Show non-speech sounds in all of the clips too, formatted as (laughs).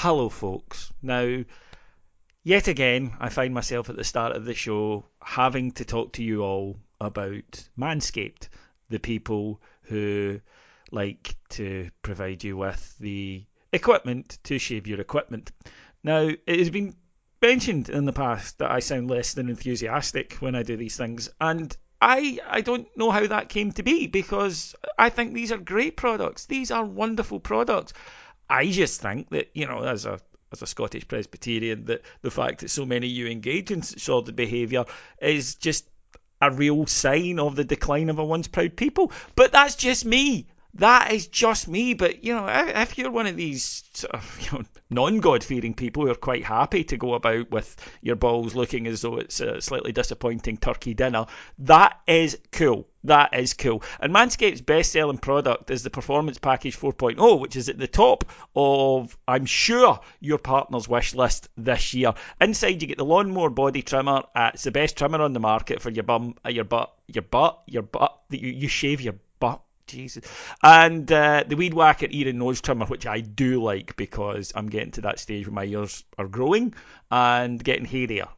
Hello, folks. Now, yet again, I find myself at the start of the show having to talk to you all about Manscaped, the people who like to provide you with the equipment to shave your equipment. Now, it has been mentioned in the past that I sound less than enthusiastic when I do these things, and I I don't know how that came to be because I think these are great products. These are wonderful products. I just think that you know, as a as a Scottish Presbyterian, that the fact that so many of you engage in sordid behaviour is just a real sign of the decline of a once proud people. But that's just me. That is just me. But you know, if you're one of these sort of, you know, non-God fearing people who are quite happy to go about with your balls looking as though it's a slightly disappointing turkey dinner, that is cool. That is cool. And Manscaped's best selling product is the Performance Package 4.0, which is at the top of, I'm sure, your partner's wish list this year. Inside, you get the Lawnmower Body Trimmer. Uh, it's the best trimmer on the market for your bum, uh, your butt, your butt, your butt. You, you shave your Jesus. And uh, the Weed Whacker ear and nose trimmer, which I do like because I'm getting to that stage where my ears are growing and getting hairier,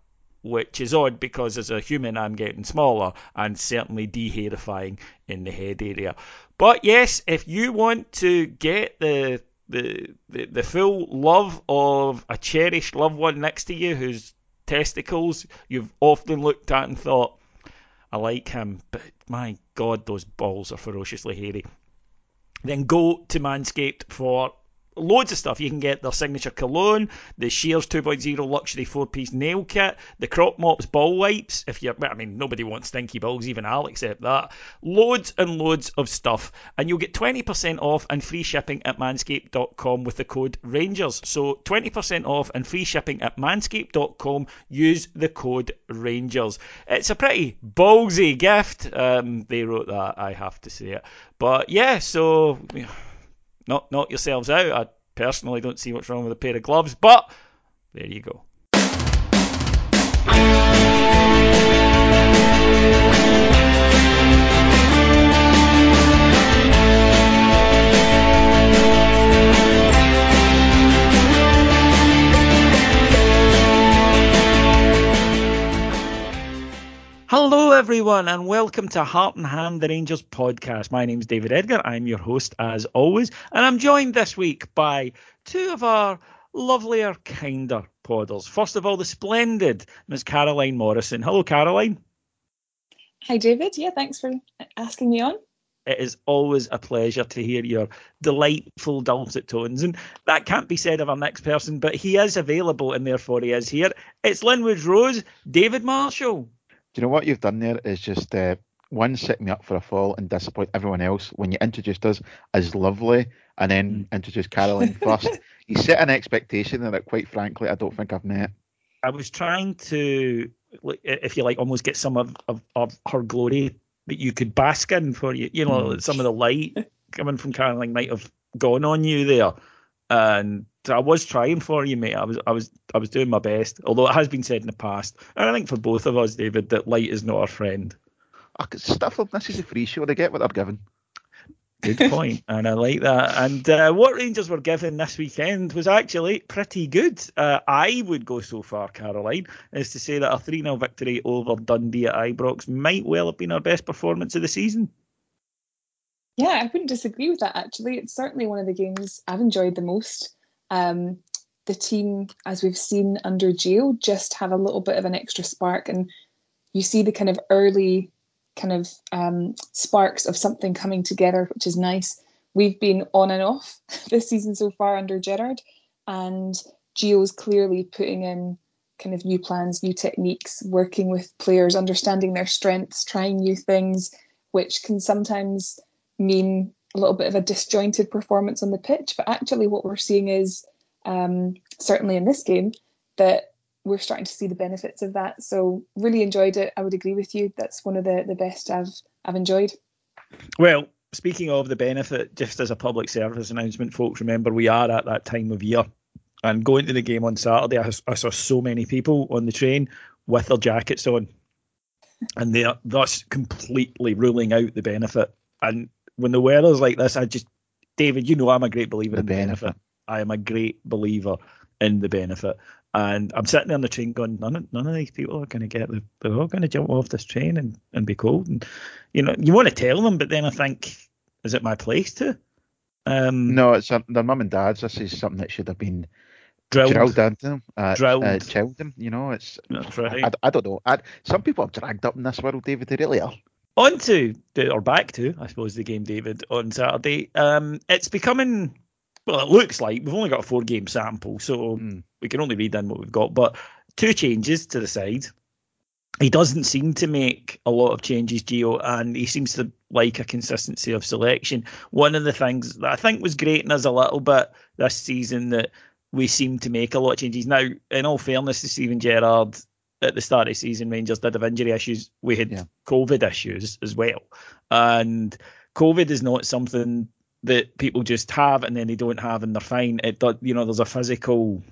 which is odd because as a human I'm getting smaller and certainly dehairifying in the head area. But yes, if you want to get the the, the, the full love of a cherished loved one next to you whose testicles you've often looked at and thought, I like him, but my God, those balls are ferociously hairy. Then go to Manscaped for loads of stuff. You can get their signature cologne, the Shears 2.0 luxury four-piece nail kit, the Crop Mops ball wipes. If you're, I mean, nobody wants stinky balls, even I'll accept that. Loads and loads of stuff, and you'll get 20% off and free shipping at Manscaped.com with the code Rangers. So 20% off and free shipping at Manscaped.com. Use the code Rangers. It's a pretty ballsy gift. Um, they wrote that. I have to say it. But yeah, so knock knock yourselves out. I personally don't see what's wrong with a pair of gloves, but there you go. Hello, everyone, and welcome to Heart and Hand, the Rangers podcast. My name's David Edgar. I'm your host, as always, and I'm joined this week by two of our lovelier, kinder podders. First of all, the splendid Miss Caroline Morrison. Hello, Caroline. Hi, David. Yeah, thanks for asking me on. It is always a pleasure to hear your delightful dulcet tones. And that can't be said of our next person, but he is available and therefore he is here. It's Linwood Rose, David Marshall you know what you've done there is just uh, one set me up for a fall and disappoint everyone else when you introduced us as lovely and then mm. introduced Caroline (laughs) first. You set an expectation that, quite frankly, I don't think I've met. I was trying to, if you like, almost get some of, of, of her glory that you could bask in for you. You know, mm. some of the light coming from Caroline might have gone on you there. and I was trying for you, mate. I was, I was, I was doing my best. Although it has been said in the past, and I think for both of us, David, that light is not our friend. I could stuff them. This is a free show. They get what they're given. Good point. point, and I like that. And uh, what Rangers were given this weekend was actually pretty good. Uh, I would go so far, Caroline, as to say that a 3 0 victory over Dundee at Ibrox might well have been our best performance of the season. Yeah, I wouldn't disagree with that actually. It's certainly one of the games I've enjoyed the most. Um, the team, as we've seen under Gio, just have a little bit of an extra spark, and you see the kind of early kind of um, sparks of something coming together, which is nice. We've been on and off (laughs) this season so far under Gerrard, and Gio's clearly putting in kind of new plans, new techniques, working with players, understanding their strengths, trying new things, which can sometimes mean a little bit of a disjointed performance on the pitch. But actually, what we're seeing is um, certainly in this game that we're starting to see the benefits of that. So really enjoyed it. I would agree with you. That's one of the the best I've I've enjoyed. Well, speaking of the benefit, just as a public service announcement, folks, remember we are at that time of year. And going to the game on Saturday, I, I saw so many people on the train with their jackets on, and they're thus completely ruling out the benefit. And when the weather's like this, I just, David, you know, I'm a great believer The in the benefit. benefit. I am a great believer in the benefit. And I'm sitting there on the train going, none of, none of these people are going to get the, they're all going to jump off this train and, and be cold. And, you know, you want to tell them, but then I think, is it my place to? Um, No, it's um, their mum and dad's. This is something that should have been drilled. drilled into them, uh, Drilled. uh, chilled them. You know, it's. That's right. I, I don't know. I, some people are dragged up in this world, David. They really are. On to the, or back to, I suppose, the game, David, on Saturday. Um, it's becoming well, it looks like we've only got a four game sample, so Mm. we can only read in what we've got. But two changes to the side. He doesn't seem to make a lot of changes, Gio, and he seems to like a consistency of selection. One of the things that I think was great in us a little bit this season that we seem to make a lot of changes. Now, in all fairness to Steven Gerrard, at the start of the season, Rangers did have injury issues. We had Yeah. COVID issues as well. And COVID is not something that people just have and then they don't have and they're fine. It does, you know, there's a physical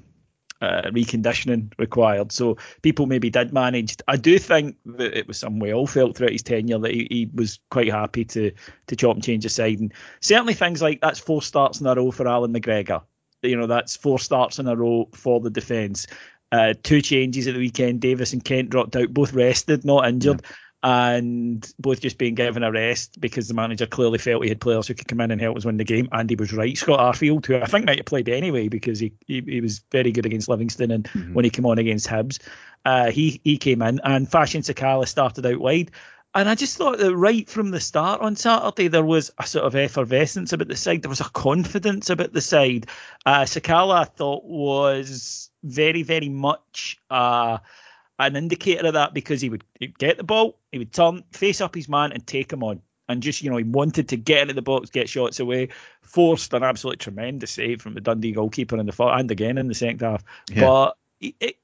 uh, reconditioning required. So people maybe did manage. I do think that it was some way all felt throughout his tenure that he, he was quite happy to to chop and change his side. And certainly things like that's four starts in a row for Allan McGregor. You know, that's four starts in a row for the defence. Uh, two changes at the weekend. Davis and Kent dropped out, both rested, not injured, and both just being given a rest because the manager clearly felt he had players who could come in and help us win the game. And he was right. Scott Arfield, who I think might have played anyway because he, he, he was very good against Livingston and when he came on against Hibs, uh, he he came in and Fashion Sakala started out wide. And I just thought that right from the start on Saturday, there was a sort of effervescence about the side. There was a confidence about the side. Uh, Sakala, I thought, was very, very much uh, an indicator of that because he would he'd get the ball, he would turn, face up his man, and take him on. And just, you know, he wanted to get into the box, get shots away, forced an absolutely tremendous save from the Dundee goalkeeper in the first and again in the second half. Yeah. But he, it,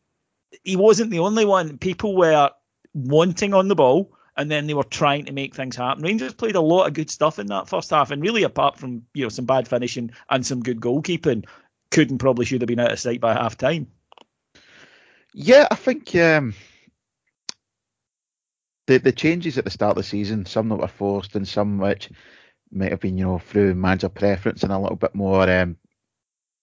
he wasn't the only one. People were wanting on the ball and then they were trying to make things happen. Rangers played a lot of good stuff in that first half, and really, apart from you know some bad finishing and some good goalkeeping, couldn't probably should have been out of sight by half time. Yeah, I think um, the the changes at the start of the season, some that were forced and some which might have been, you know, through manager preference and a little bit more, um,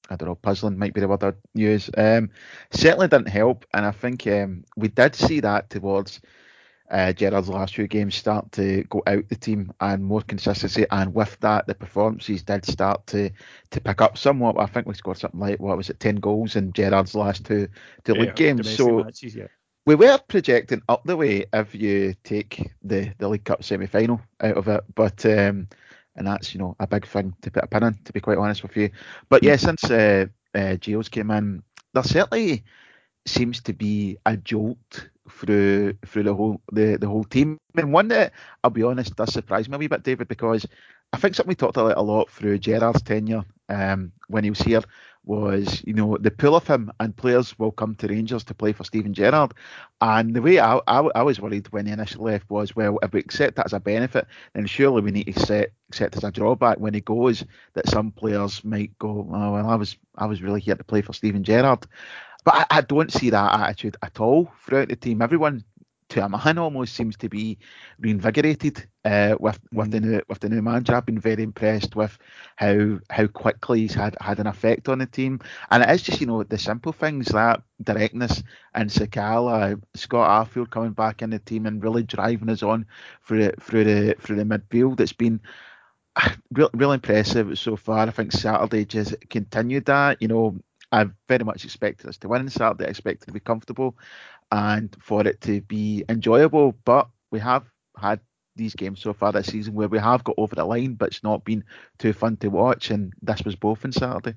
I don't know, puzzling might be the word I'd use. Um, certainly didn't help, and I think um, we did see that towards uh, Gerrard's last few games start to go out the team and more consistency, and with that, the performances did start to to pick up somewhat. I think we scored something like what was it, ten goals in Gerrard's last two two league games. So matches, yeah. we were projecting up the way if you take the, the League Cup semi final out of it, but um, and that's you know a big thing to put a pin in, to be quite honest with you. But yeah, since uh, uh, Gio's came in, there certainly seems to be a jolt through through the whole the, the whole team, and one that I'll be honest does surprise me a wee bit, David, because I think something we talked about a lot through Gerrard's tenure um, when he was here was, you know, the pull of him and players will come to Rangers to play for Steven Gerrard. And the way I, I, I, was worried when he initially left was, well, if we accept that as a benefit, then surely we need to set, accept as a drawback when he goes that some players might go, oh, well, I was I was really here to play for Steven Gerrard. But I, I don't see that attitude at all throughout the team. Everyone to a man almost seems to be reinvigorated uh, with with the new with the new manager. I've been very impressed with how how quickly he's had had an effect on the team, and it is just you know the simple things that directness and Sakala, Scott Arfield coming back in the team and really driving us on through through the through the midfield. It's been real, real impressive so far. I think Saturday just continued that. You know, I very much expected us to win on Saturday. I expected to be comfortable and for it to be enjoyable. But we have had these games so far this season where we have got over the line, but it's not been too fun to watch. And this was both on Saturday.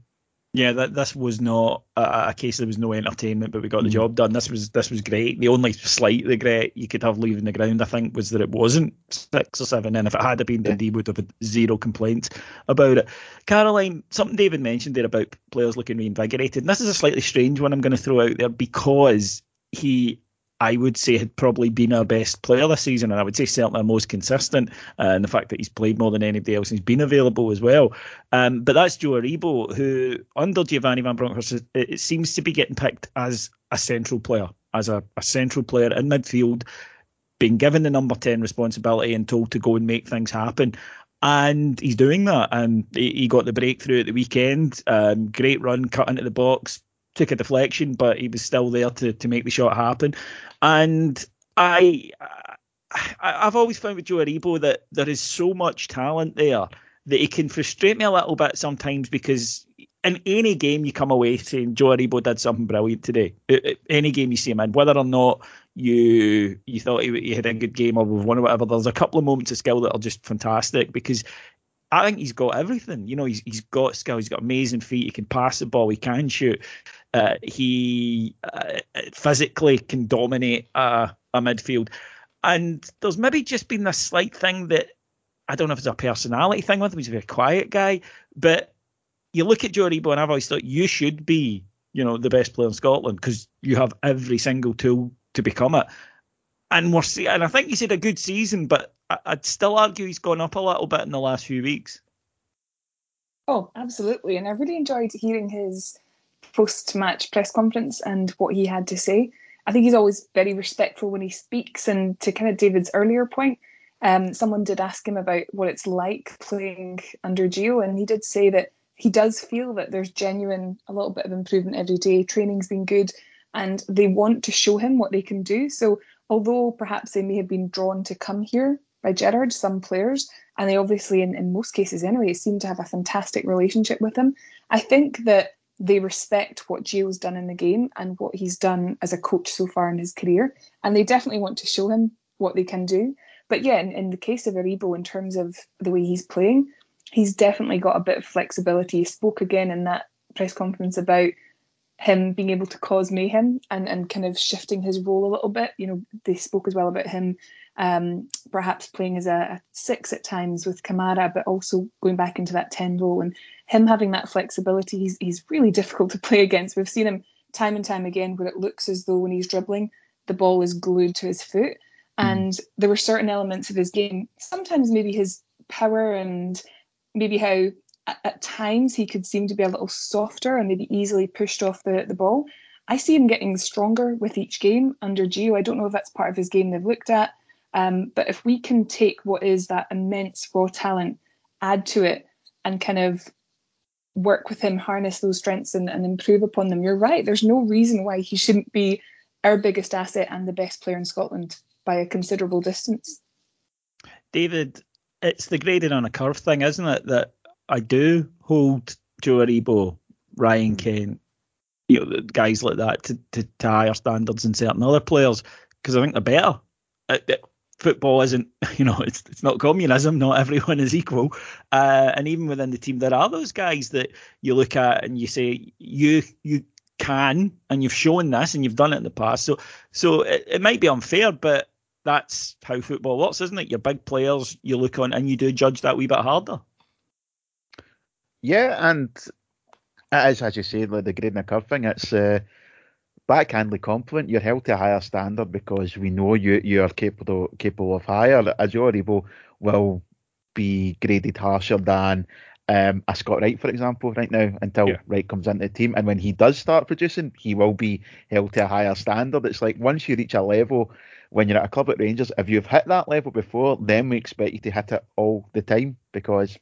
Yeah, that this was not a, a, case. There was no entertainment, but we got the mm. job done. This was this was great. The only slight regret you could have leaving the ground, I think, was that it wasn't six or seven. And if it had been, yeah. Dundee would have had zero complaints about it. Caroline, something David mentioned there about players looking reinvigorated. And this is a slightly strange one. I'm going to throw out there because he I would say had probably been our best player this season, and I would say certainly our most consistent. Uh, and the fact that he's played more than anybody else, and he's been available as well. Um, but that's Joe Aribo, who under Giovanni Van Bronckhorst, it, seems to be getting picked as a central player, as a, a central player in midfield, being given the number ten responsibility and told to go and make things happen. And he's doing that. And he, he got the breakthrough at the weekend. Um, great run, cut into the box, took a deflection, but he was still there to to make the shot happen. And I, I have always found with Joe Aribo that there is so much talent there that he can frustrate me a little bit sometimes because in any game you come away saying Joe Aribo did something brilliant today. Any game you see him in, whether or not you you thought he, he had a good game or won or whatever, there's a couple of moments of skill that are just fantastic because I think he's got everything. You know, he's he's got skill. He's got amazing feet. He can pass the ball. He can shoot. Uh, he uh, physically can dominate a midfield. And there's maybe just been this slight thing that I don't know if it's a personality thing with him. He's a very quiet guy, but you look at Joe Aribo, and I've always thought you should be, you know, the best player in Scotland because you have every single tool to become it. And we're see, and I think he's had a good season, but I'd still argue he's gone up a little bit in the last few weeks. Oh, absolutely. And I really enjoyed hearing his post match press conference and what he had to say. I think he's always very respectful when he speaks. And to kind of David's earlier point, um, someone did ask him about what it's like playing under Gio, and he did say that he does feel that there's genuine a little bit of improvement every day. Training's been good, and they want to show him what they can do. So although perhaps they may have been drawn to come here by Gerrard, some players, and they obviously, in, in most cases anyway, seem to have a fantastic relationship with him. I think that they respect what Gio's done in the game and what he's done as a coach so far in his career, and they definitely want to show him what they can do. But yeah, in, in the case of Aribo, in terms of the way he's playing, he's definitely got a bit of flexibility. He spoke again in that press conference about him being able to cause mayhem and, and kind of shifting his role a little bit. You know, they spoke as well about him um, perhaps playing as a, a, six at times with Kamara, but also going back into that 10 role. And him having that flexibility, he's, he's really difficult to play against. We've seen him time and time again where it looks as though when he's dribbling, the ball is glued to his foot. Hmm. And there were certain elements of his game, sometimes maybe his power and maybe how at, at times he could seem to be a little softer and maybe easily pushed off the, the ball. I see him getting stronger with each game under Gio. I don't know if that's part of his game they've looked at. Um, but if we can take what is that immense raw talent, add to it, and kind of work with him, harness those strengths and, and improve upon them, you're right. There's no reason why he shouldn't be our biggest asset and the best player in Scotland by a considerable distance. David, it's the grading on a curve thing, isn't it? That I do hold Joe Aribo, Ryan mm. Kent, you know, guys like that to, to, to higher standards than certain other players because I think they're better. It, football isn't, (laughs) you know, it's it's not communism. Not everyone is equal, uh, and even within the team, there are those guys that you look at and you say you you can, and you've shown this, and you've done it in the past. So so it, it might be unfair, but that's how football works, isn't it? Your big players, you look on, and you do judge that wee bit harder. Yeah, and is, as you say, like the grading a curve thing. It's uh, backhandly compliment. You're held to a higher standard because we know you you are capable capable of higher. Joe Aribo will be graded harsher than um, a Scott Wright, for example, right now, until yeah. Wright comes into the team. And when he does start producing, he will be held to a higher standard. It's like once you reach a level, when you're at a club at Rangers, if you've hit that level before, then we expect you to hit it all the time because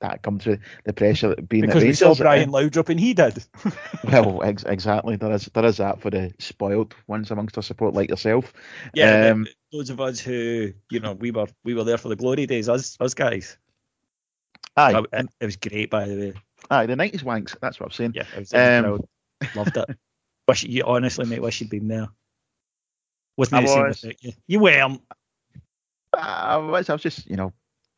that comes with the pressure that being because we saw Brian Laudrup and he did. (laughs) well, ex- exactly. There is there is that for the spoiled ones amongst our support like yourself. Yeah, um, those of us who you know we were we were there for the glory days, us us guys. Aye, it, it was great by the way. Aye, the nineties wanks. That's what I'm saying. Yeah, was, um, loved it. (laughs) wish you honestly, mate, wish you'd been there. Wasn't I was. You? you weren't. I was. I was just, you know,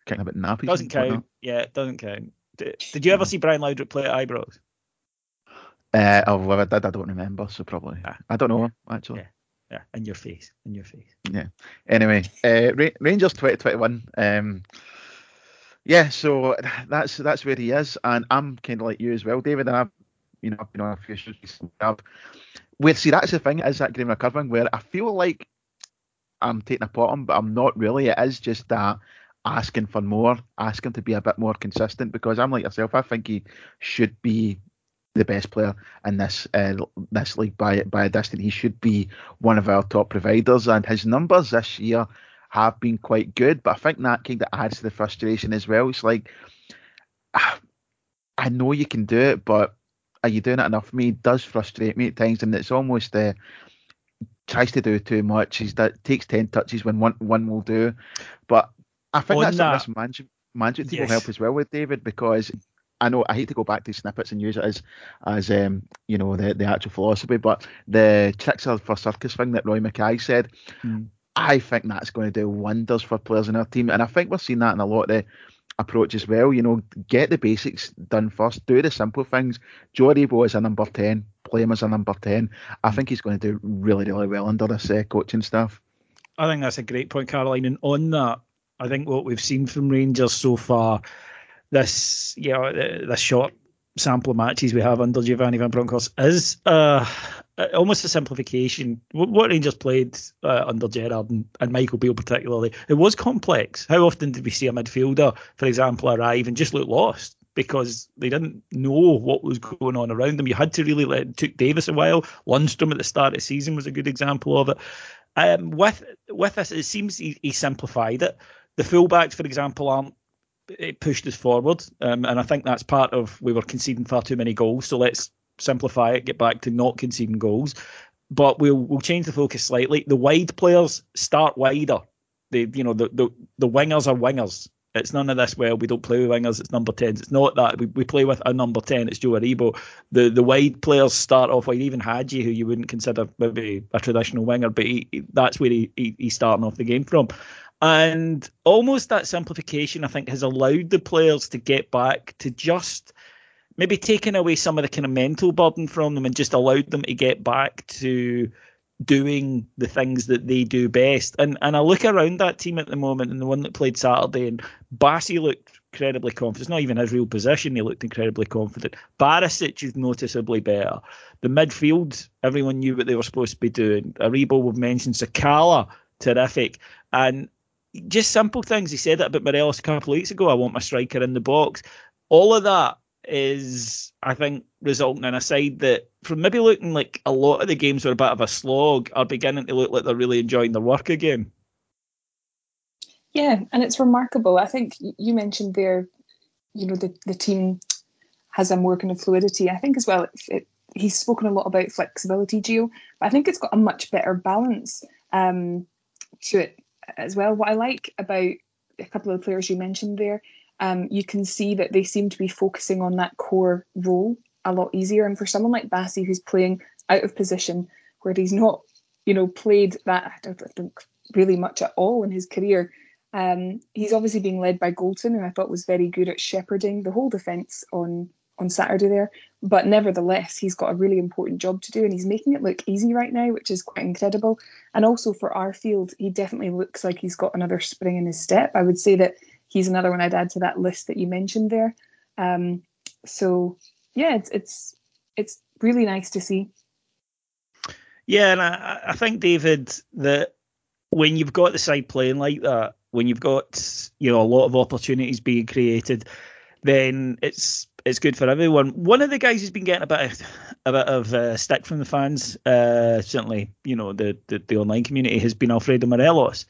kind of a bit nappy. Doesn't count. Yeah, it doesn't count. Did, did you ever see Brian Laudrup play at Ibrox? Uh, oh, well, I, I don't remember, so probably. Ah. I don't know actually. Yeah, yeah, in your face, in your face. Yeah. Anyway, uh, Rangers 2021. Um, yeah, so that's that's where he is, and I'm kind of like you as well, David. And I've, you know, I've been on a few shows recently. Where see, that's the thing is that Graham recovering where I feel like I'm taking a pot on, but I'm not really. It is just that asking for more, asking to be a bit more consistent. Because I'm like yourself, I think he should be the best player in this uh, this league by by a distance. He should be one of our top providers, and his numbers this year have been quite good. But I think that kind of adds to the frustration as well. It's like (sighs) I know you can do it, but are you doing it enough me? It does frustrate me at times, and it's almost uh, tries to do too much. He's that takes ten touches when one one will do, but I think that's that, this management management yes. will help as well with David because I know I hate to go back to snippets and use it as as um, you know the the actual philosophy, but the tricks are for circus thing that Roy Makaay said, mm. I think that's going to do wonders for players in our team, and I think we're seeing that in a lot of the approach as well. You know, get the basics done first, do the simple things. Joe Aribo is a number 10, play him as a number 10. I think he's going to do really, really well under this uh, coaching staff. I think that's a great point, Caroline. And on that, I think what we've seen from Rangers so far, this, you know, this short sample of matches we have under Giovanni Van Bronckhorst is uh, almost a simplification. What Rangers played uh, under Gerrard and, and, Michael Beale particularly, it was complex. How often did we see a midfielder, for example, arrive and just look lost? Because they didn't know what was going on around them. You had to really let it took Davis a while. Lundstram at the start of the season was a good example of it. Um, with with this, it seems he, he simplified it. The fullbacks, for example, aren't it pushed us forward, um, and I think that's part of we were conceding far too many goals. So let's simplify it, get back to not conceding goals. But we'll we'll change the focus slightly. The wide players start wider. The you know the the, the wingers are wingers. It's none of this. Well, we don't play with wingers. It's number tens. It's not that. We, we play with a number ten. It's Joe Aribo. The the wide players start off wide. Even Hagi, who you wouldn't consider maybe a traditional winger, but he, that's where he, he, he's starting off the game from. And almost that simplification, I think, has allowed the players to get back to just maybe taking away some of the kind of mental burden from them and just allowed them to get back to doing the things that they do best. And and I look around that team at the moment and the one that played Saturday and Bassey looked incredibly confident. It's not even his real position. He looked incredibly confident. Barisic is noticeably better. The midfield, everyone knew what they were supposed to be doing. Aribo, we've mentioned Sakala, terrific. And just simple things. He said that about Morelos a couple of weeks ago. I want my striker in the box. All of that is, I think, resulting in a side that, from maybe looking like a lot of the games were a bit of a slog, are beginning to look like they're really enjoying their work again. Yeah, and it's remarkable. I think you mentioned there, you know, the, the team has a more kind of fluidity. I think as well, it, it, he's spoken a lot about flexibility, Gio, but I think it's got a much better balance um, to it as well. What I like about a couple of the players you mentioned there, um, you can see that they seem to be focusing on that core role a lot easier. And for someone like Bassey, who's playing out of position, where he's not, you know, played that I don't think really much at all in his career, um, he's obviously being led by Goldson, who I thought was very good at shepherding the whole defence on on Saturday there. But nevertheless, he's got a really important job to do and he's making it look easy right now, which is quite incredible. And also for Arfield, he definitely looks like he's got another spring in his step. I would say that he's another one I'd add to that list that you mentioned there. Um, so yeah, it's it's it's really nice to see. Yeah, and I, I think David that when you've got the side playing like that, when you've got you know a lot of opportunities being created, then it's it's good for everyone. One of the guys who's been getting a bit of, a bit of uh, stick from the fans, uh, certainly you know the, the, the online community has been Alfredo Morelos,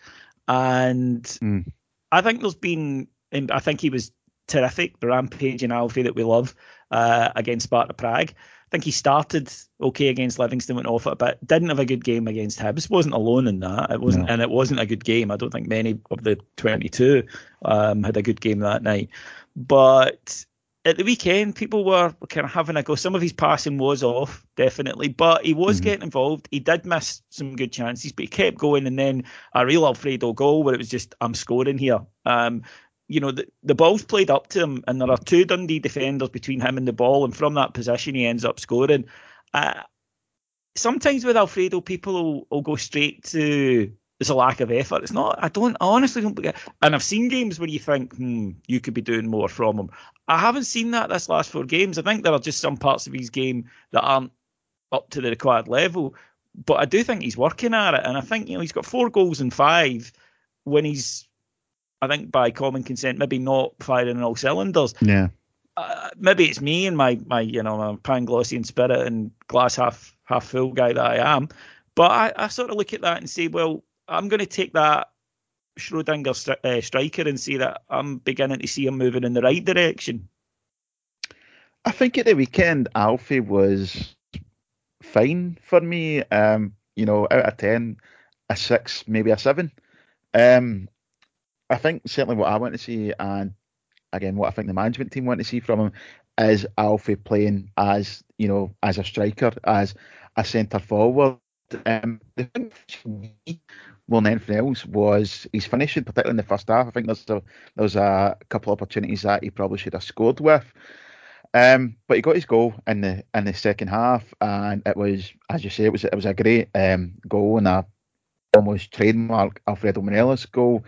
and mm. I think there's been I think he was terrific, the rampaging Alfie that we love uh, against Sparta Prague. I think he started okay against Livingston, went off it, but didn't have a good game against Hibs. wasn't alone in that. It wasn't, no. and it wasn't a good game. I don't think many of the 22 um, had a good game that night. But at the weekend, people were kind of having a go. Some of his passing was off, definitely, but he was mm-hmm. getting involved. He did miss some good chances, but he kept going. And then a real Alfredo goal where it was just, I'm scoring here. Um, you know, the, the ball's played up to him, and there are two Dundee defenders between him and the ball, and from that position, he ends up scoring. Uh, sometimes with Alfredo, people will, will go straight to there's a lack of effort. It's not. I don't. I honestly don't. And I've seen games where you think, hmm, you could be doing more from him. I haven't seen that this last four games. I think there are just some parts of his game that aren't up to the required level. But I do think he's working at it, and I think you know he's got four goals and five when he's I think by common consent, maybe not firing on all cylinders. Yeah. Uh, maybe it's me and my my you know my Panglossian spirit and glass half half full guy that I am, but I, I sort of look at that and say, well, I'm going to take that Schrodinger stri- uh, striker and see that I'm beginning to see him moving in the right direction. I think at the weekend, Alfie was fine for me. Um, you know, out of ten, a six, maybe a seven. Um, I think certainly what I want to see, and again, what I think the management team want to see from him is Alfie playing as you know as a striker, as a centre forward. Um, the thing more than anything else was his finishing, particularly in the first half. I think there's a, there was a couple of opportunities that he probably should have scored with. Um, but he got his goal in the in the second half, and it was, as you say, it was it was a great um, goal and a almost trademark Alfredo Morelos goal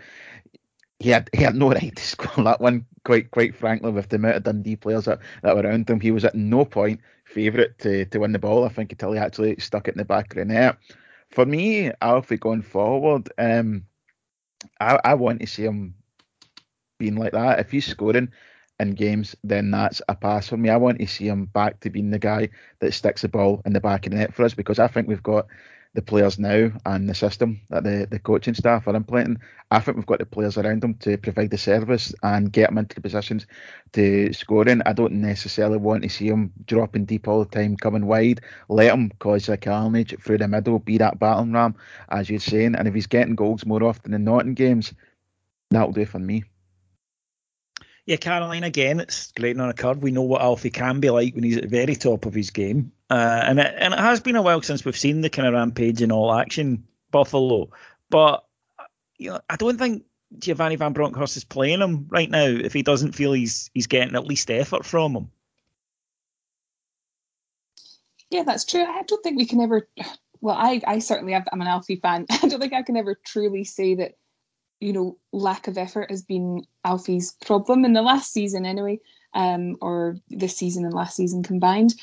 he had he had no (laughs) right to score that one. Quite quite frankly, with the amount of Dundee players that, that were around him, he was at no point favourite to, to win the ball. I think until he actually stuck it in the back of the net. For me, Alfie going forward, um, I I want to see him being like that. If he's scoring in games, then that's a pass for me. I want to see him back to being the guy that sticks the ball in the back of the net for us because I think we've got the players now and the system that the, the coaching staff are implementing, I think we've got the players around them to provide the service and get them into the positions to score in. I don't necessarily want to see them dropping deep all the time, coming wide. Let him cause a carnage through the middle, be that battering ram, as you're saying. And if he's getting goals more often than not in games, that'll do for me. Yeah, Caroline, again, it's great on a curve. We know what Alfie can be like when he's at the very top of his game. Uh, and, it, and it has been a while since we've seen the kind of rampage in all action Buffalo. But you know, I don't think Giovanni Van Bronckhorst is playing him right now if he doesn't feel he's he's getting at least effort from him. Yeah, that's true. I don't think we can ever. Well, I, I certainly have, I'm an Alfie fan. (laughs) I don't think I can ever truly say that you know, lack of effort has been Alfie's problem in the last season anyway, um, or this season and last season combined.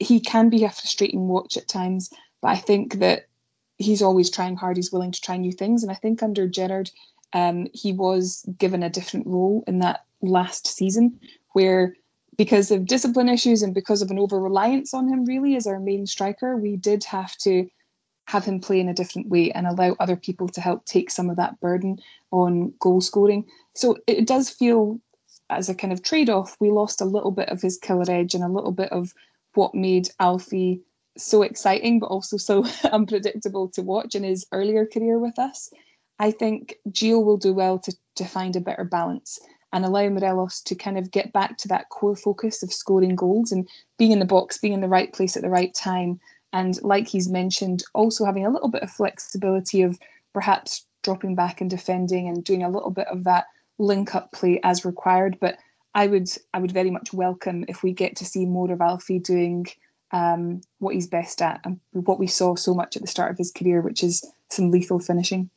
He can be a frustrating watch at times, but I think that he's always trying hard. He's willing to try new things, and I think under Gerrard, um, he was given a different role in that last season, where because of discipline issues and because of an over reliance on him, really as our main striker, we did have to have him play in a different way and allow other people to help take some of that burden on goal scoring. So it does feel as a kind of trade off, we lost a little bit of his killer edge and a little bit of what made Alfie so exciting, but also so (laughs) unpredictable to watch in his earlier career with us. I think Gio will do well to, to find a better balance and allow Morelos to kind of get back to that core focus of scoring goals and being in the box, being in the right place at the right time, and like he's mentioned, also having a little bit of flexibility of perhaps dropping back and defending and doing a little bit of that link up play as required. But I would I would very much welcome if we get to see more of Alfie doing um, what he's best at and what we saw so much at the start of his career, which is some lethal finishing.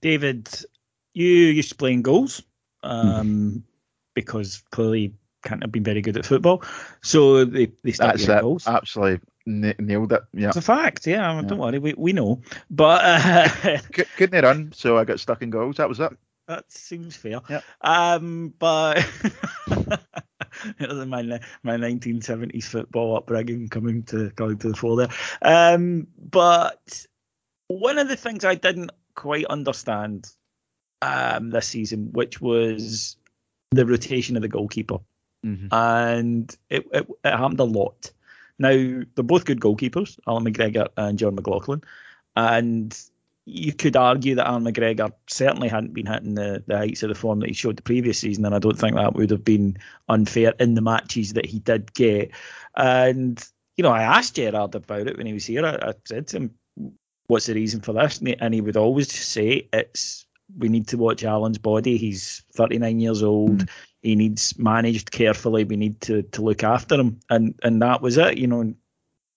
David, you used to play in goals um, mm-hmm. because clearly can't have been very good at football. So they, they start That's it. goals. Absolutely n- nailed it. Yeah. It's a fact, yeah. Don't worry, we, we know. But uh, (laughs) couldn't run, so I got stuck in goals. That was it. that seems fair. Yep. Um, but (laughs) it was my my 1970s football upbringing coming to coming to the fore there. Um, but one of the things I didn't quite understand um, this season, which was the rotation of the goalkeeper, Mhm. and it, it it happened a lot. Now they're both good goalkeepers, Allan McGregor and Jon McLaughlin, and you could argue that Allan McGregor certainly hadn't been hitting the, the heights of the form that he showed the previous season, and I don't think that would have been unfair in the matches that he did get. And you know, I asked Gerrard about it when he was here. I, I said to him, "What's the reason for this?" And he, and he would always say, "It's we need to watch Allan's body. He's 39 years old. Hmm. He needs managed carefully. We need to to look after him." And and that was it. You know,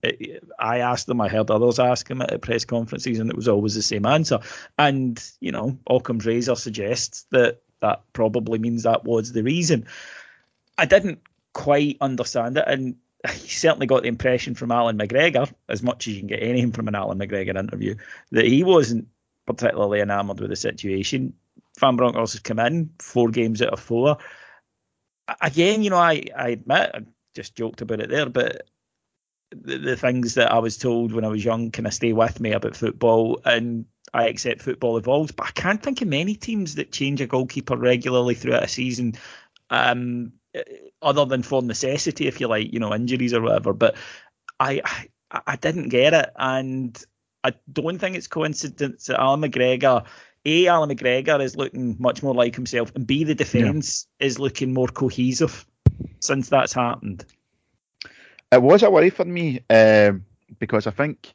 it, eh, I asked them, I heard others ask him at press conferences, and it was always the same answer. And you know, Occam's razor suggests that that probably means that was the reason. I didn't quite understand it, and (laughs) he certainly got the impression from Allan McGregor, as much as you can get anything from an Allan McGregor interview, that he wasn't particularly enamoured with the situation. Van Bronckhorst has come in four games out of four. Again, you know, I, I admit I just joked about it there, but the, the things that I was told when I was young kind of stay with me about football, and I accept football evolves. But I can't think of many teams that change a goalkeeper regularly throughout a season, um, eh, other than for necessity, if you like, you know, injuries or whatever. But I, I, I didn't get it, and I don't think it's coincidence that Allan McGregor. A, Allan McGregor is looking much more like himself, and B, the defence is looking more cohesive since that's happened. It was a worry for me um, because I think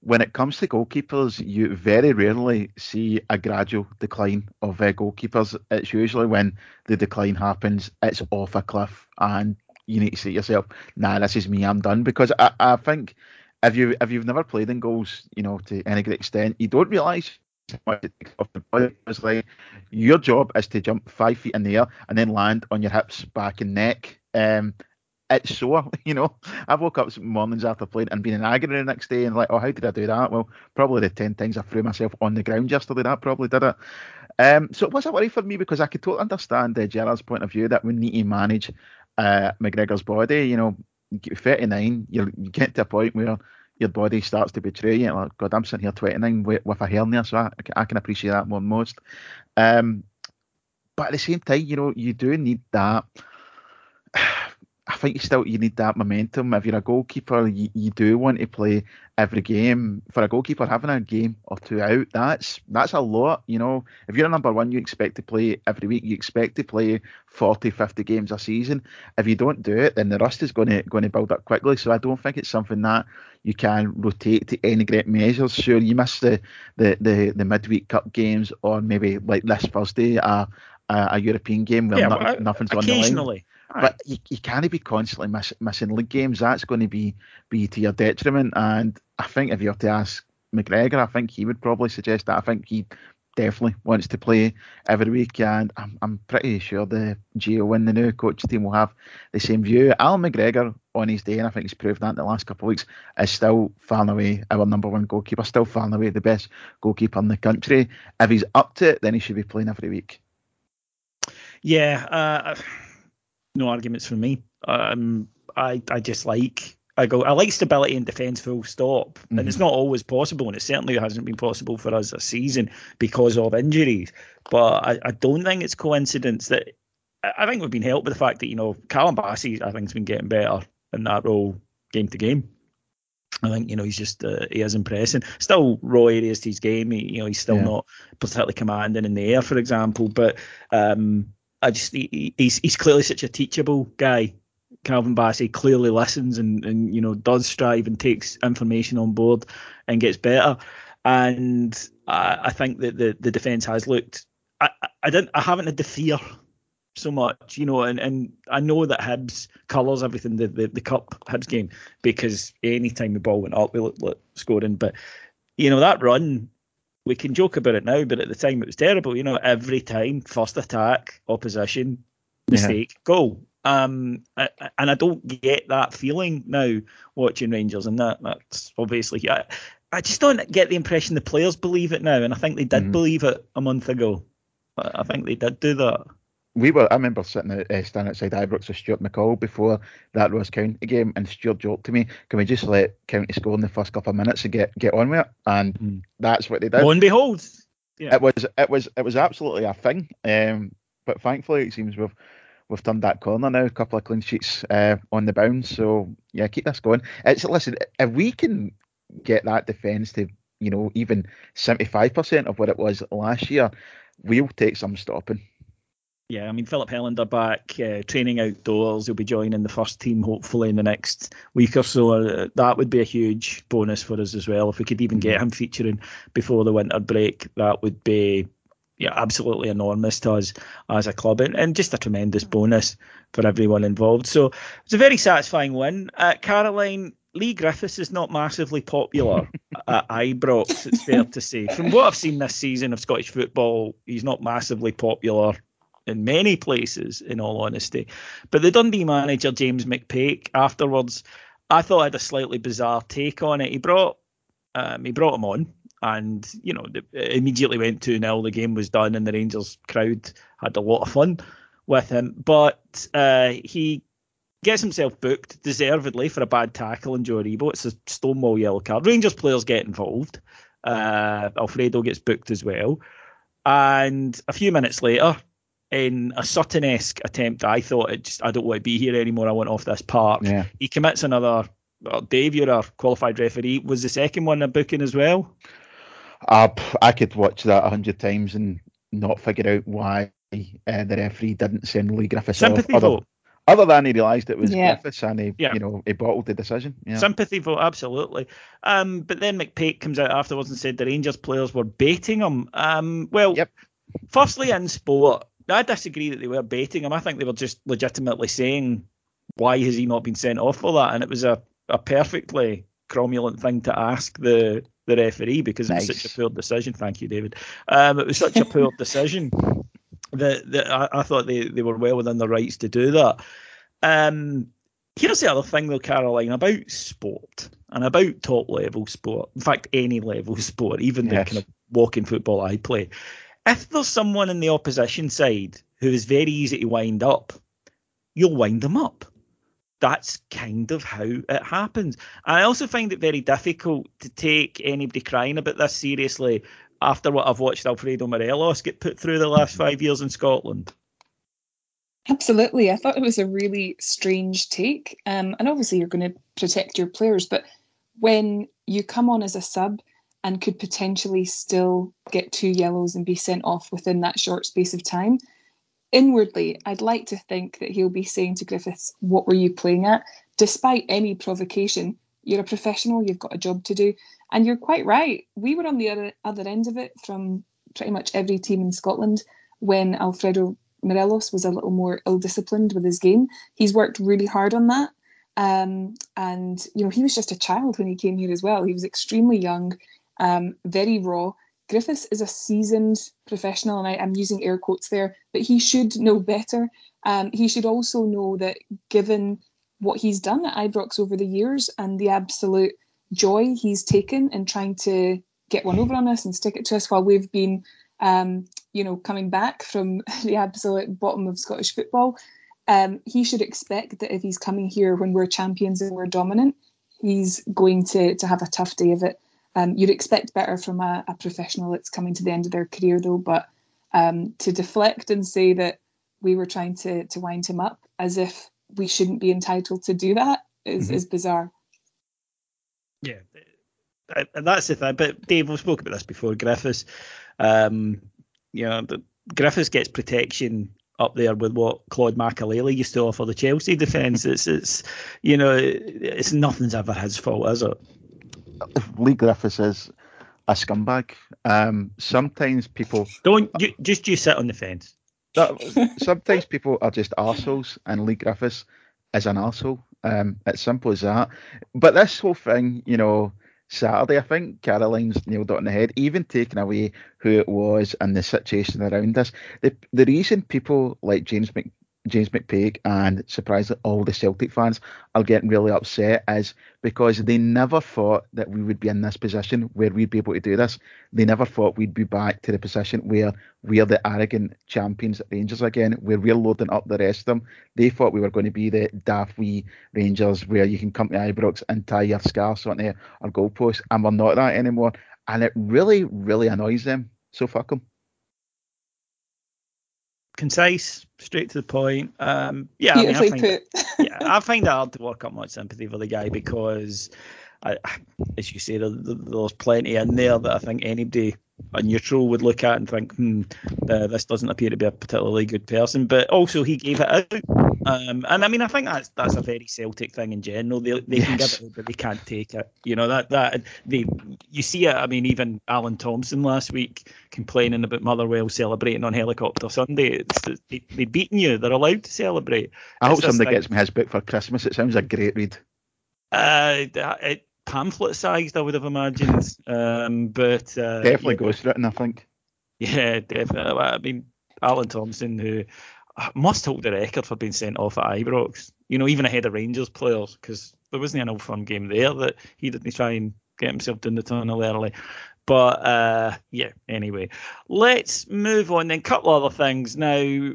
when it comes to goalkeepers, you very rarely see a gradual decline of uh, goalkeepers. It's usually when the decline happens, it's off a cliff, and you need to say to yourself, "Nah, this is me. I'm done." Because I, I think if you if you've never played in goals, you know, to any great extent, you don't realise the body. It's like your job is to jump five feet in the air and then land on your hips, back, and neck. Um, it's sore, (laughs) you know. I woke up some mornings after playing and been in agony the next day and like, oh, how did I do that? Well, probably the ten times I threw myself on the ground yesterday, that probably did it. Um, so it was a worry for me because I could totally understand uh, Gerrard's point of view that we need to manage uh, McGregor's body. You know, you get 39, you're, you get to a point where your body starts to betray you. Like, God, I'm sitting here 29 with, with a hernia, so I, I can appreciate that than most. Um, but at the same time, you know, you do need that. I think you still you need that momentum. If you're a goalkeeper, you, you do want to play every game. For a goalkeeper, having a game or two out, that's that's a lot. You know, if you're a number one, you expect to play every week. You expect to play 40, 50 games a season. If you don't do it, then the rust is going to going to build up quickly. So I don't think it's something that you can rotate to any great measures. Sure, you miss the the the, the midweek cup games, or maybe like this Thursday, a a, a European game where Yeah, no- well, nothing's on the line. occasionally. But you, you can't be constantly miss, missing league games. That's going to be be to your detriment. And I think if you were to ask McGregor, I think he would probably suggest that. I think he definitely wants to play every week, and I'm, I'm pretty sure the Gio when the new coach team will have the same view. Allan McGregor on his day, and I think he's proved that in the last couple of weeks, is still far and away our number one goalkeeper, still far and away the best goalkeeper in the country. If he's up to it, then he should be playing every week. Yeah, uh, no arguments from me. Um, I I just like I go I like stability in defence full stop, and it's not always possible, and it certainly hasn't been possible for us this season because of injuries. But I, I don't think it's coincidence that I I think we've been helped by the fact that you know Callum Bassey I think's been getting better in that role game to game. I think you know he's just uh, he is impressing. Still raw areas to his game. He, you know he's still Yeah. not particularly commanding in the air, for example. But um, I just he, he's he's clearly such a teachable guy. Calvin Bassey clearly listens and and you know does strive and takes information on board and gets better. And I, I think that the the defence has looked. I, I- didn't. I haven't had the fear so much, you know, and, and I know that Hibs colours everything the, the the cup Hibs game because any time the ball went up, we looked scoring. But you know that run, we can joke about it now, but at the time it was terrible. You know, every time first attack, opposition, mistake, goal. Um, and I don't get that feeling now watching Rangers, and that that's obviously I, I just don't get the impression the players believe it now, and I think they did mm. believe it a month ago. I think they did do that. We were. I remember sitting at, uh, standing outside Ibrox with Stuart McCall before that Ross County game, and Stuart joked to me, "Can we just let County score in the first couple of minutes and get get on with it?" And mm. that's what they did. Lo and behold, yeah. it was it was it was absolutely a thing. Um, but thankfully, it seems we've we've turned that corner now. A couple of clean sheets uh, on the bounce. So yeah, keep this going. It's listen, if we can get that defence to you know even seventy five percent of what it was last year, we'll take some stopping. Yeah, I mean Filip Helander back uh, training outdoors. He'll be joining the first team hopefully in the next week or so. Uh, that would be a huge bonus for us as well. If we could even get mm-hmm. him featuring before the winter break, that would be yeah, absolutely enormous to us as a club and, and just a tremendous bonus for everyone involved. So it's a very satisfying win. Uh, Caroline, Leigh Griffiths is not massively popular (laughs) at Ibrox, it's fair to say. From what I've seen this season of Scottish football, he's not massively popular in many places, in all honesty. But the Dundee manager, James McPake, afterwards, I thought had a slightly bizarre take on it. He brought um, he brought him on and you know immediately went 2 0 the game was done and the Rangers crowd had a lot of fun with him. But uh, he gets himself booked deservedly for a bad tackle in Joe Aribo it's a stonewall yellow card. Rangers players get involved. Uh, Alfredo gets booked as well. And a few minutes later in a Sutton-esque attempt I thought it just I don't want to be here anymore I want off this park yeah. he commits another well, Dave, you're a qualified referee. Was the second one a booking as well? Uh, I could watch that a hundred times and not figure out why uh, the referee didn't send Leigh Griffiths Sympathy off. Vote. Other, other than he realised it was yeah. Griffiths and he, yeah. you know, he bottled the decision. Yeah. Sympathy vote, absolutely. Um, but then McPake comes out afterwards and said the Rangers players were baiting him. Um, well, yep. firstly in sport, I disagree that they were baiting him. I think they were just legitimately saying, why has he not been sent off for that? And it was a, a perfectly cromulent thing to ask the the referee because nice. it was such a poor decision. Thank you, David. Um, it was such a poor (laughs) decision that, that I, I, thought they, they were well within their rights to do that. Um, here's the other thing, though, Caroline, about sport and about top level sport. In fact, any level (laughs) sport, even yes. the kind of walking football I play. If there's someone in the opposition side who is very easy to wind up, you'll wind them up that's kind of how it happens. I also find it very difficult to take anybody crying about this seriously after what I've watched Alfredo Morelos get put through the last five years in Scotland. Absolutely. I thought it was a really strange take. Um, and obviously, you're going to protect your players, but when you come on as a sub and could potentially still get two yellows and be sent off within that short space of time, Inwardly, I'd like to think that he'll be saying to Griffiths, What were you playing at? Despite any provocation, you're a professional, you've got a job to do. And you're quite right. We were on the other, other end of it from pretty much every team in Scotland when Alfredo Morelos was a little more ill disciplined with his game. He's worked really hard on that. Um, and, you know, he was just a child when he came here as well. He was extremely young, um, very raw. Griffiths is a seasoned professional, and I, am using air quotes there, but he should know better. Um, he should also know that given what he's done at Ibrox over the years and the absolute joy he's taken in trying to get one over on us and stick it to us while we've been, um, you know, coming back from (laughs) the absolute bottom of Scottish football, um, he should expect that if he's coming here when we're champions and we're dominant, he's going to to have a tough day of it. Um, you'd expect better from a, a, professional that's coming to the end of their career, though. But um, to deflect and say that we were trying to to wind him up as if we shouldn't be entitled to do that is, mm-hmm. is bizarre. Yeah, and that's the thing. But Dave, we've spoken about this before. Griffiths, um, you know, the, Griffiths gets protection up there with what Claude Makélélé used to offer the Chelsea defence. it's, it's, you know, it's nothing's ever his fault, is it? Leigh Griffiths is a scumbag. Um, sometimes people don't you, just you sit on the fence. sometimes people are just arseholes, and Leigh Griffiths is an arsehole. Um, it's simple as that. But this whole thing, you know, Saturday, I think Caroline's nailed it on the head. Even taking away who it was and the situation around us, the the reason people like James Mc, James McPake and surprisingly all the Celtic fans are getting really upset is because they never thought that we would be in this position where we'd be able to do this. They never thought we'd be back to the position where we're the arrogant champions at Rangers again, where we're loading up the rest of them. They thought we were going to be the daft wee Rangers where you can come to Ibrox and tie your scarves onto our goalpost, and we're not that anymore. And it really, really annoys them. So fuck them concise, straight to the point. Um, yeah, I, mean, I find yeah, I find it hard to work up much sympathy for the guy because, I, as you say, there, there's plenty in there that I think anybody a neutral would look at and think, hmm, uh, this doesn't appear to be a particularly good person. But also, he gave it out, um, and I mean, I think that's that's a very Celtic thing in general. They they yes. can give it out, but they can't take it. You know that that they you see it. I mean, even Alan Thompson last week complaining about Motherwell celebrating on Helicopter Sunday. It's, they, they've beaten you. They're allowed to celebrate. I it's hope somebody thing. gets me his book for Christmas. It sounds a great read. Uh, it, pamphlet sized, I would have imagined. Um, but uh, definitely yeah. ghostwritten, I think. Yeah, definitely. I mean, Alan Thompson, who uh, must hold the record for being sent off at Ibrox. You know, even ahead of Rangers players, because there wasn't an old firm game there that he didn't try and get himself down the tunnel early. But uh, yeah, anyway, let's move on then. Couple other things now.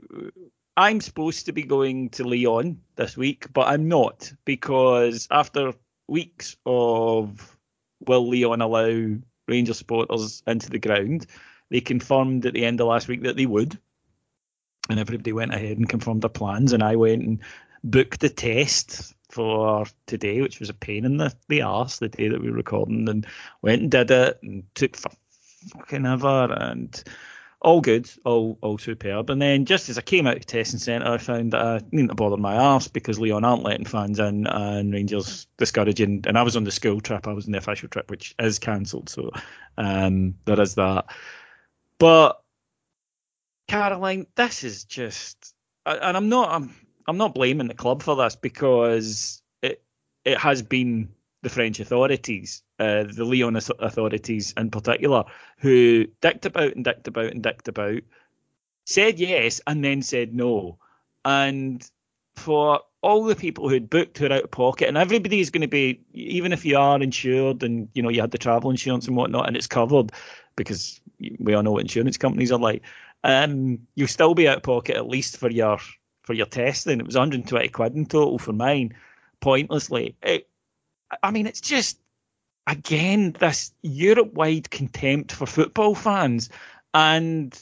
I'm supposed to be going to Lyon this week, but I'm not because after weeks of will Lyon allow Rangers supporters into the ground, they confirmed at the end of last week that they would. And everybody went ahead and confirmed their plans. And I went and booked the test for today, which was a pain in the, the arse the day that we were recording, and went and did it and took for fucking ever. And all good, all all superb. And then just as I came out of testing centre, I found that I needn't bother my arse because Lyon aren't letting fans in and Rangers discouraging. And I was on the school trip, I was on the official trip, which is cancelled. So um, there is that. But Caroline, this is just, and I'm not, I'm, I'm not blaming the club for this because it, it has been the French authorities, uh, the Lyon authorities in particular, who dicked about and dicked about and dicked about, said yes and then said no. And for all the people who'd booked who are out of pocket, and everybody is going to be, even if you are insured and you know you had the travel insurance and whatnot, and it's covered because we all know what insurance companies are like. Um, you'll still be out of pocket at least for your for your testing. It was 120 quid in total for mine, pointlessly. It, I mean, it's just again this Europe-wide contempt for football fans, and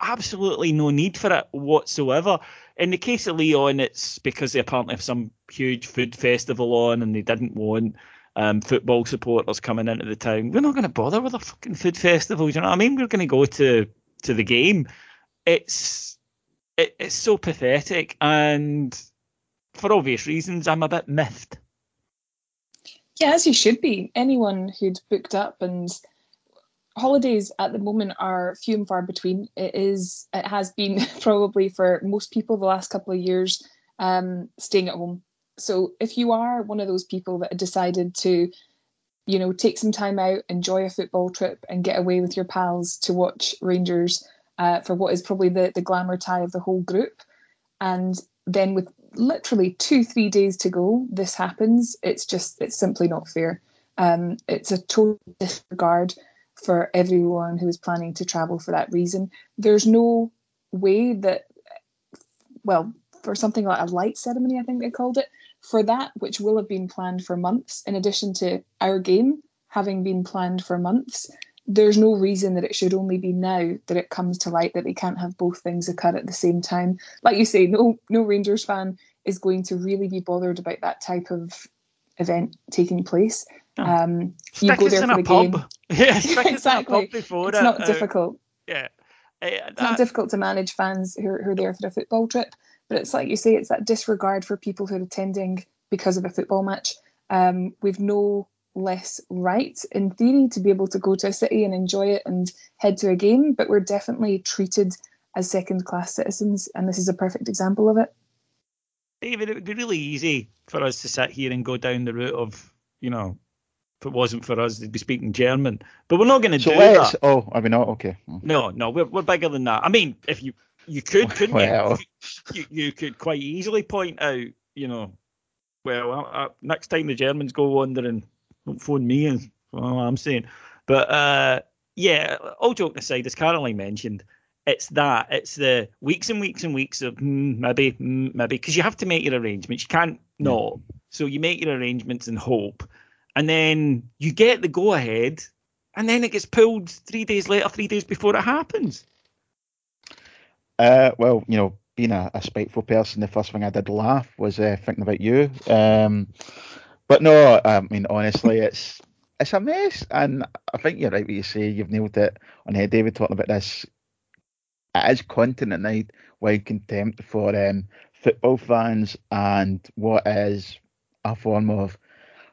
absolutely no need for it whatsoever. In the case of Lyon, it's because they apparently have some huge food festival on, and they didn't want um, football supporters coming into the town. We're not going to bother with a fucking food festival. You know what I mean? We're going to go to to the game. It's it, it's so pathetic, and for obvious reasons, I'm a bit miffed. Yeah, as you should be. Anyone who'd booked up and holidays at the moment are few and far between. It is it has been (laughs) probably for most people the last couple of years um, staying at home. So if you are one of those people that decided to, you know, take some time out, enjoy a football trip, and get away with your pals to watch Rangers uh, for what is probably the the glamour tie of the whole group, and then with literally two, three days to go, this happens. It's just, it's simply not fair. Um, it's a total disregard for everyone who is planning to travel for that reason. There's no way that, well, for something like a light ceremony, I think they called it, for that, which will have been planned for months, in addition to our game having been planned for months, there's no reason that it should only be now that it comes to light that they can't have both things occur at the same time. Like you say, no no Rangers fan is going to really be bothered about that type of event taking place. Oh. Um, you go there for the pub. game. (laughs) Yeah, (laughs) exactly. before it's not uh, difficult. Yeah. Uh, it's not difficult to manage fans who are, who are there for a football trip, but it's like you say, it's that disregard for people who are attending because of a football match. Um, we've no less right in theory to be able to go to a city and enjoy it and head to a game, but we're definitely treated as second class citizens, and this is a perfect example of it. David, it would be really easy for us to sit here and go down the route of, you know, if it wasn't for us, they'd be speaking German. But we're not going to so do that. Oh, are we not? Okay. No, no, we're, we're bigger than that. I mean, if you you could, couldn't Well. you? (laughs) you? You could quite easily point out, you know, well, uh, uh, next time the Germans go wandering, don't phone me, and I'm saying. But uh, yeah, all joking aside, as Caroline mentioned, it's that it's the weeks and weeks and weeks of mm, maybe, mm, maybe, because you have to make your arrangements. You can't not. So you make your arrangements and hope, and then you get the go ahead, and then it gets pulled three days later, three days before it happens. Uh, well, you know, being a, a spiteful person, the first thing I did laugh was uh, thinking about you. Um, but no, I mean honestly, it's it's a mess, and I think you're right when you say you've nailed it on head, David, talking about this. It is continent wide contempt for um, football fans and what is a form of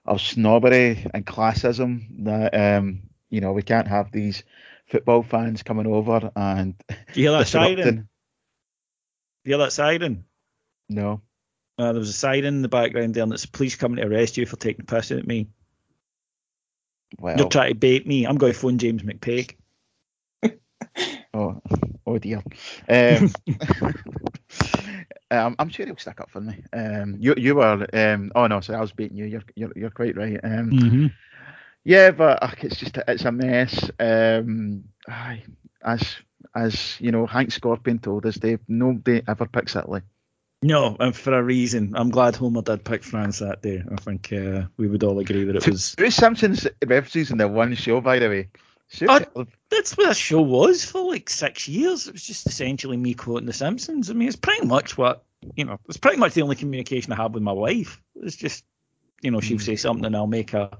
of snobbery and classism that um, you know we can't have these football fans coming over and Do you hear that siren? Do you hear that siren? No. Uh, there was a siren in the background there, and it's police coming to arrest you for taking piss out of me. Well, You're trying to bait me. I'm going to phone James McPake. (laughs) oh, oh dear. Um, (laughs) um, I'm sure he'll stick up for me. Um, you you were um, oh no, sorry, I was beating you. You're you're, you're quite right. Um, Mm-hmm. yeah, but uh, it's just it's a mess. Um, as as you know, Hank Scorpio told us, Dave, nobody ever picks Italy. No, and for a reason. I'm glad Homer did pick France that day. I think uh, we would all agree that it was. Bruce Simpson's references in the one show, by the way. Oh, Superb. That's what the show was for like six years. It was just essentially me quoting The Simpsons. I mean, it's pretty much what you know. It's pretty much the only communication I have with my wife. It's just, you know, she'll say something and I'll make a,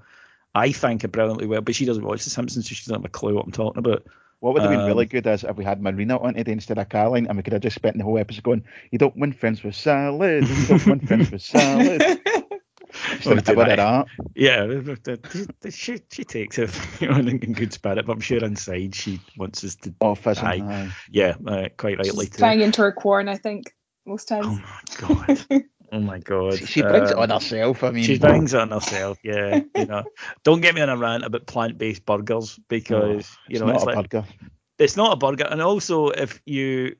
I think, a brilliantly well, but she doesn't watch The Simpsons, so she doesn't have a clue what I'm talking about. What would have been Um, really good is if we had Marina on today instead of Caroline, and we could have just spent the whole episode going, "You don't win friends with salad. You don't win friends with salad." Instead (laughs) of do about that. that. Yeah, she she takes it (laughs) you know, in in good spirit, but I'm sure inside she wants us to. Oh, fizzing. Aye. aye. Yeah, uh, quite rightly She's too. bang into her corn, I think, most times. Oh times. my god! (laughs) Oh my god! She, brings it Um, on herself. I mean, She brings it on herself, yeah. (laughs) You know, don't get me on a rant about plant-based burgers because you it's know not it's a like burger. it's not a burger. And also, if you,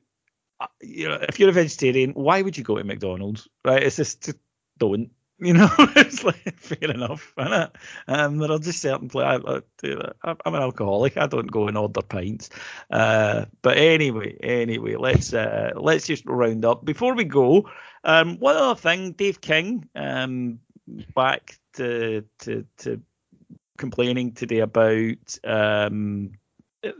uh, you know, if you're a vegetarian, why would you go to McDonald's? Right? It's just don't. You know, (laughs) it's like fair enough, isn't it? Um, there are just certain places. I'm an alcoholic. I don't go and order pints. Uh, but anyway, anyway, let's uh, let's just round up before we go. Um, one other thing, Dave King, um, back to to to complaining today about um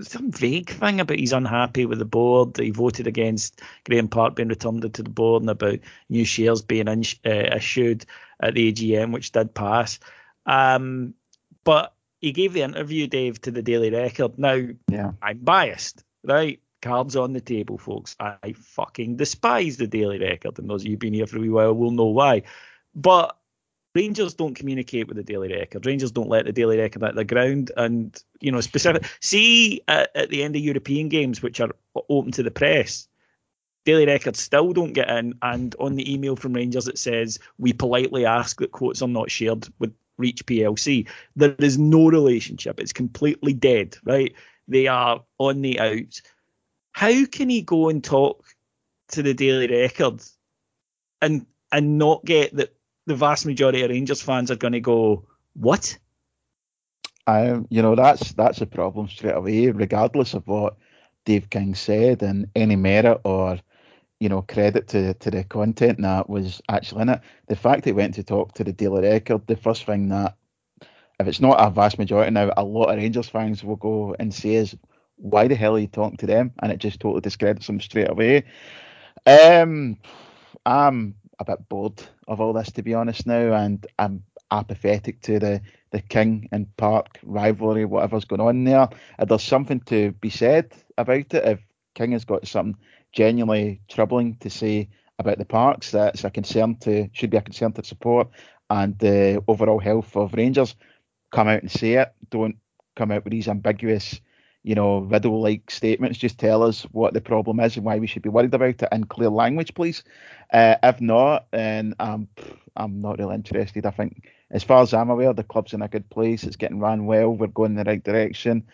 some vague thing about he's unhappy with the board. He voted against Graeme Park being returned to the board and about new shares being in, uh, issued at the AGM, which did pass. Um, but he gave the interview, Dave, to the Daily Record. Now, Yeah. I'm biased, right? Cards on the table, folks. I fucking despise the Daily Record, and those of you who've been here for a wee while will know why. But Rangers don't communicate with the Daily Record. Rangers don't let the Daily Record out the ground, and you know, specific. See, at, at the end of European games, which are open to the press, Daily Record still don't get in. And on the email from Rangers, it says we politely ask that quotes are not shared with Reach PLC. There is no relationship. It's completely dead. Right? They are on the out. How can he go and talk to the Daily Record and and not get that the vast majority of Rangers fans are going to go, what? Um, you know, that's that's a problem straight away, regardless of what Dave King said and any merit or you know credit to to the content that was actually in it. The fact he went to talk to the Daily Record, the first thing that if it's not a vast majority now, a lot of Rangers fans will go and say is why the hell are you talking to them? And it just totally discredits them straight away. Um, I'm a bit bored of all this to be honest now, and I'm apathetic to the the King and Park rivalry, whatever's going on there. If there's something to be said about it, if King has got something genuinely troubling to say about the parks, that's a concern to should be a concern to support and the overall health of Rangers. Come out and say it. Don't come out with these ambiguous, you know, riddle-like statements. Just tell us what the problem is and why we should be worried about it in clear language, please. Uh, if not, then I'm I'm not really interested. I think, as far as I'm aware, the club's in a good place. It's getting run well. We're going in the right direction.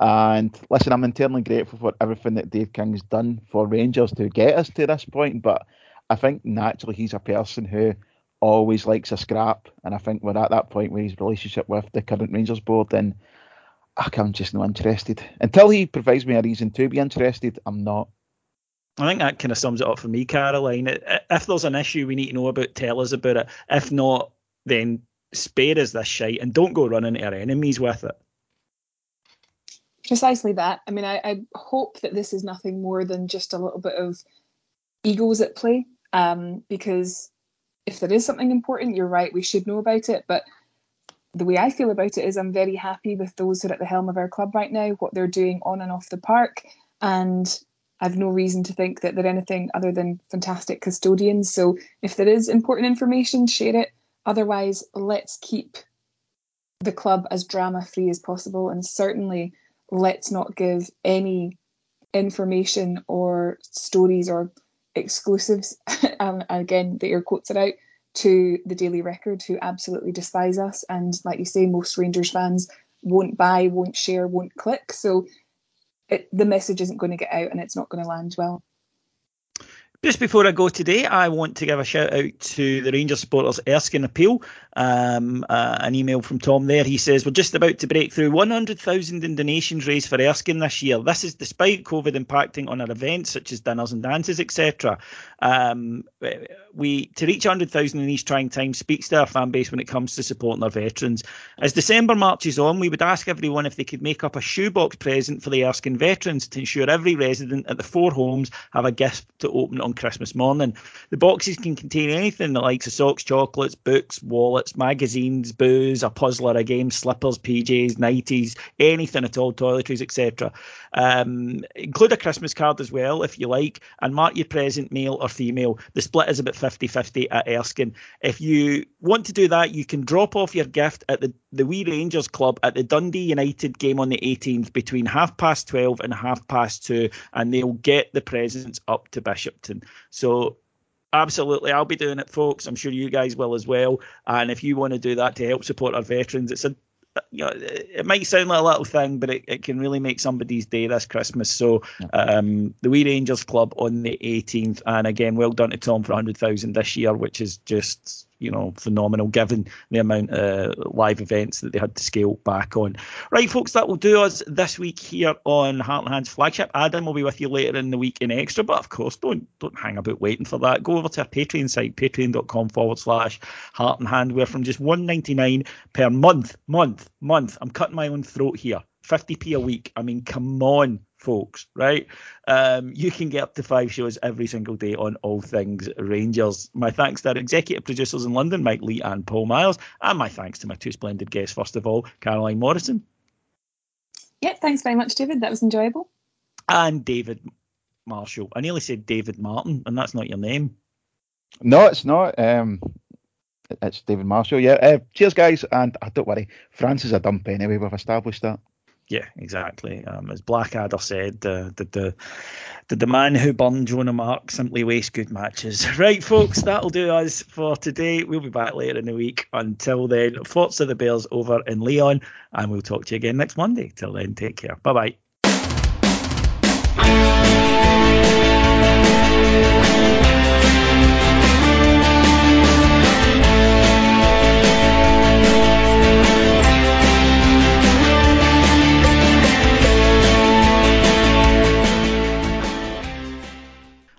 And listen, I'm internally grateful for everything that Dave King's done for Rangers to get us to this point. But I think naturally he's a person who always likes a scrap. And I think we're at that point where his relationship with the current Rangers board, then I'm just not interested. Until he provides me a reason to be interested, I'm not. I think that kind of sums it up for me, Caroline. If there's an issue we need to know about, tell us about it. If not, then spare us this shite and don't go running to our enemies with it. Precisely that. I mean, I, I hope that this is nothing more than just a little bit of egos at play. Um, because if there is something important, you're right, we should know about it. But the way I feel about it is I'm very happy with those who are at the helm of our club right now, what they're doing on and off the park. And I've no reason to think that they're anything other than fantastic custodians. So if there is important information, share it. Otherwise, let's keep the club as drama free as possible. And certainly, let's not give any information or stories or exclusives, (laughs) um, again, the air quotes are out, to the Daily Record, who absolutely despise us. And like you say, most Rangers fans won't buy, won't share, won't click. So it, the message isn't going to get out and it's not going to land well. Just before I go today, I want to give a shout out to the Rangers supporters Erskine Appeal. Um, uh, an email from Tom there. He says, We're just about to break through 100,000 in donations raised for Erskine this year. This is despite COVID impacting on our events such as dinners and dances, etc. Um, we To reach 100,000 in these trying times speaks to our fan base when it comes to supporting our veterans. As December marches on, we would ask everyone if they could make up a shoebox present for the Erskine veterans to ensure every resident at the four homes have a gift to open on Christmas morning. The boxes can contain anything the likes of socks, chocolates, books, wallets, magazines, booze, a puzzler, a game, slippers, PJs, nighties, anything at all, toiletries, etc. Um, include a Christmas card as well, if you like, and mark your present, male or female. The split is about 50 50 at Erskine. If you want to do that, you can drop off your gift at the, the Wee Rangers Club at the Dundee United game on the 18th between half past 12 and half past 2, and they'll get the presents up to Bishopton. So absolutely i'll be doing it folks i'm sure you guys will as well and if you want to do that to help support our veterans it's a you know, it might sound like a little thing, but it, it can really make somebody's day this Christmas. So, um, the Wee Rangers Club on the 18th, and again, well done to Tom for 100,000 this year, which is just you know, phenomenal given the amount of live events that they had to scale back on. Right, folks, that will do us this week here on Heart and Hands flagship. Adam will be with you later in the week in extra, but of course, don't don't hang about waiting for that. Go over to our Patreon site, patreon.com forward slash Heart and Hand, where from just 199 per month, month, month, I'm cutting my own throat here. 50p a week. I mean, come on, folks, right? Um, you can get up to five shows every single day on all things Rangers. My thanks to our executive producers in London, Mike Lee and Paul Miles, and my thanks to my two splendid guests, first of all, Caroline Morrison. Yeah, thanks very much, David. That was enjoyable. And David Marshall. I nearly said David Martin, and that's not your name. No, it's not. Um, it's David Marshall. Yeah. Uh, cheers, guys. And uh, don't worry, France is a dump anyway. We've established that. Yeah, exactly. Um, as Blackadder said, uh, did the did the man who burned Joan of Arc simply waste good matches? (laughs) Right, folks, that'll do us for today. We'll be back later in the week. Until then, thoughts of the Bears over in Lyon, and we'll talk to you again next Monday. Till then, take care. Bye bye.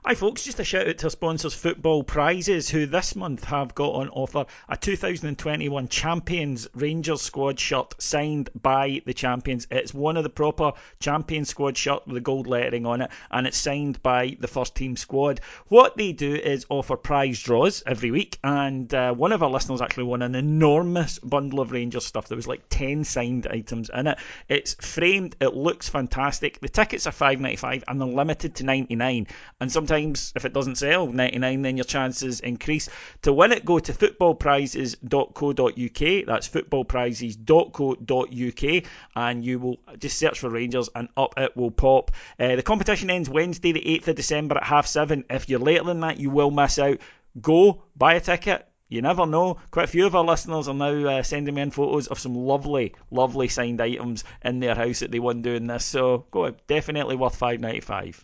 Hi, folks. Just a shout out to our sponsors, Football Prizes, who this month have got on offer a 2021 Champions Rangers squad shirt signed by the champions. It's one of the proper Champions squad shirt with the gold lettering on it, and it's signed by the first team squad. What they do is offer prize draws every week, and uh, one of our listeners actually won an enormous bundle of Rangers stuff. There was like 10 signed items in it. It's framed, it looks fantastic. The tickets are 5.95 and they're limited to 99, and sometimes times. If it doesn't sell 99 then your chances increase. To win it go to footballprizes.co.uk that's footballprizes.co.uk and you will just search for Rangers and up it will pop. Uh, the competition ends Wednesday the 8th of December at half seven. If you're later than that you will miss out. Go buy a ticket. You never know. Quite a few of our listeners are now uh, sending me in photos of some lovely, lovely signed items in their house that they won doing this. So go, definitely worth five ninety five.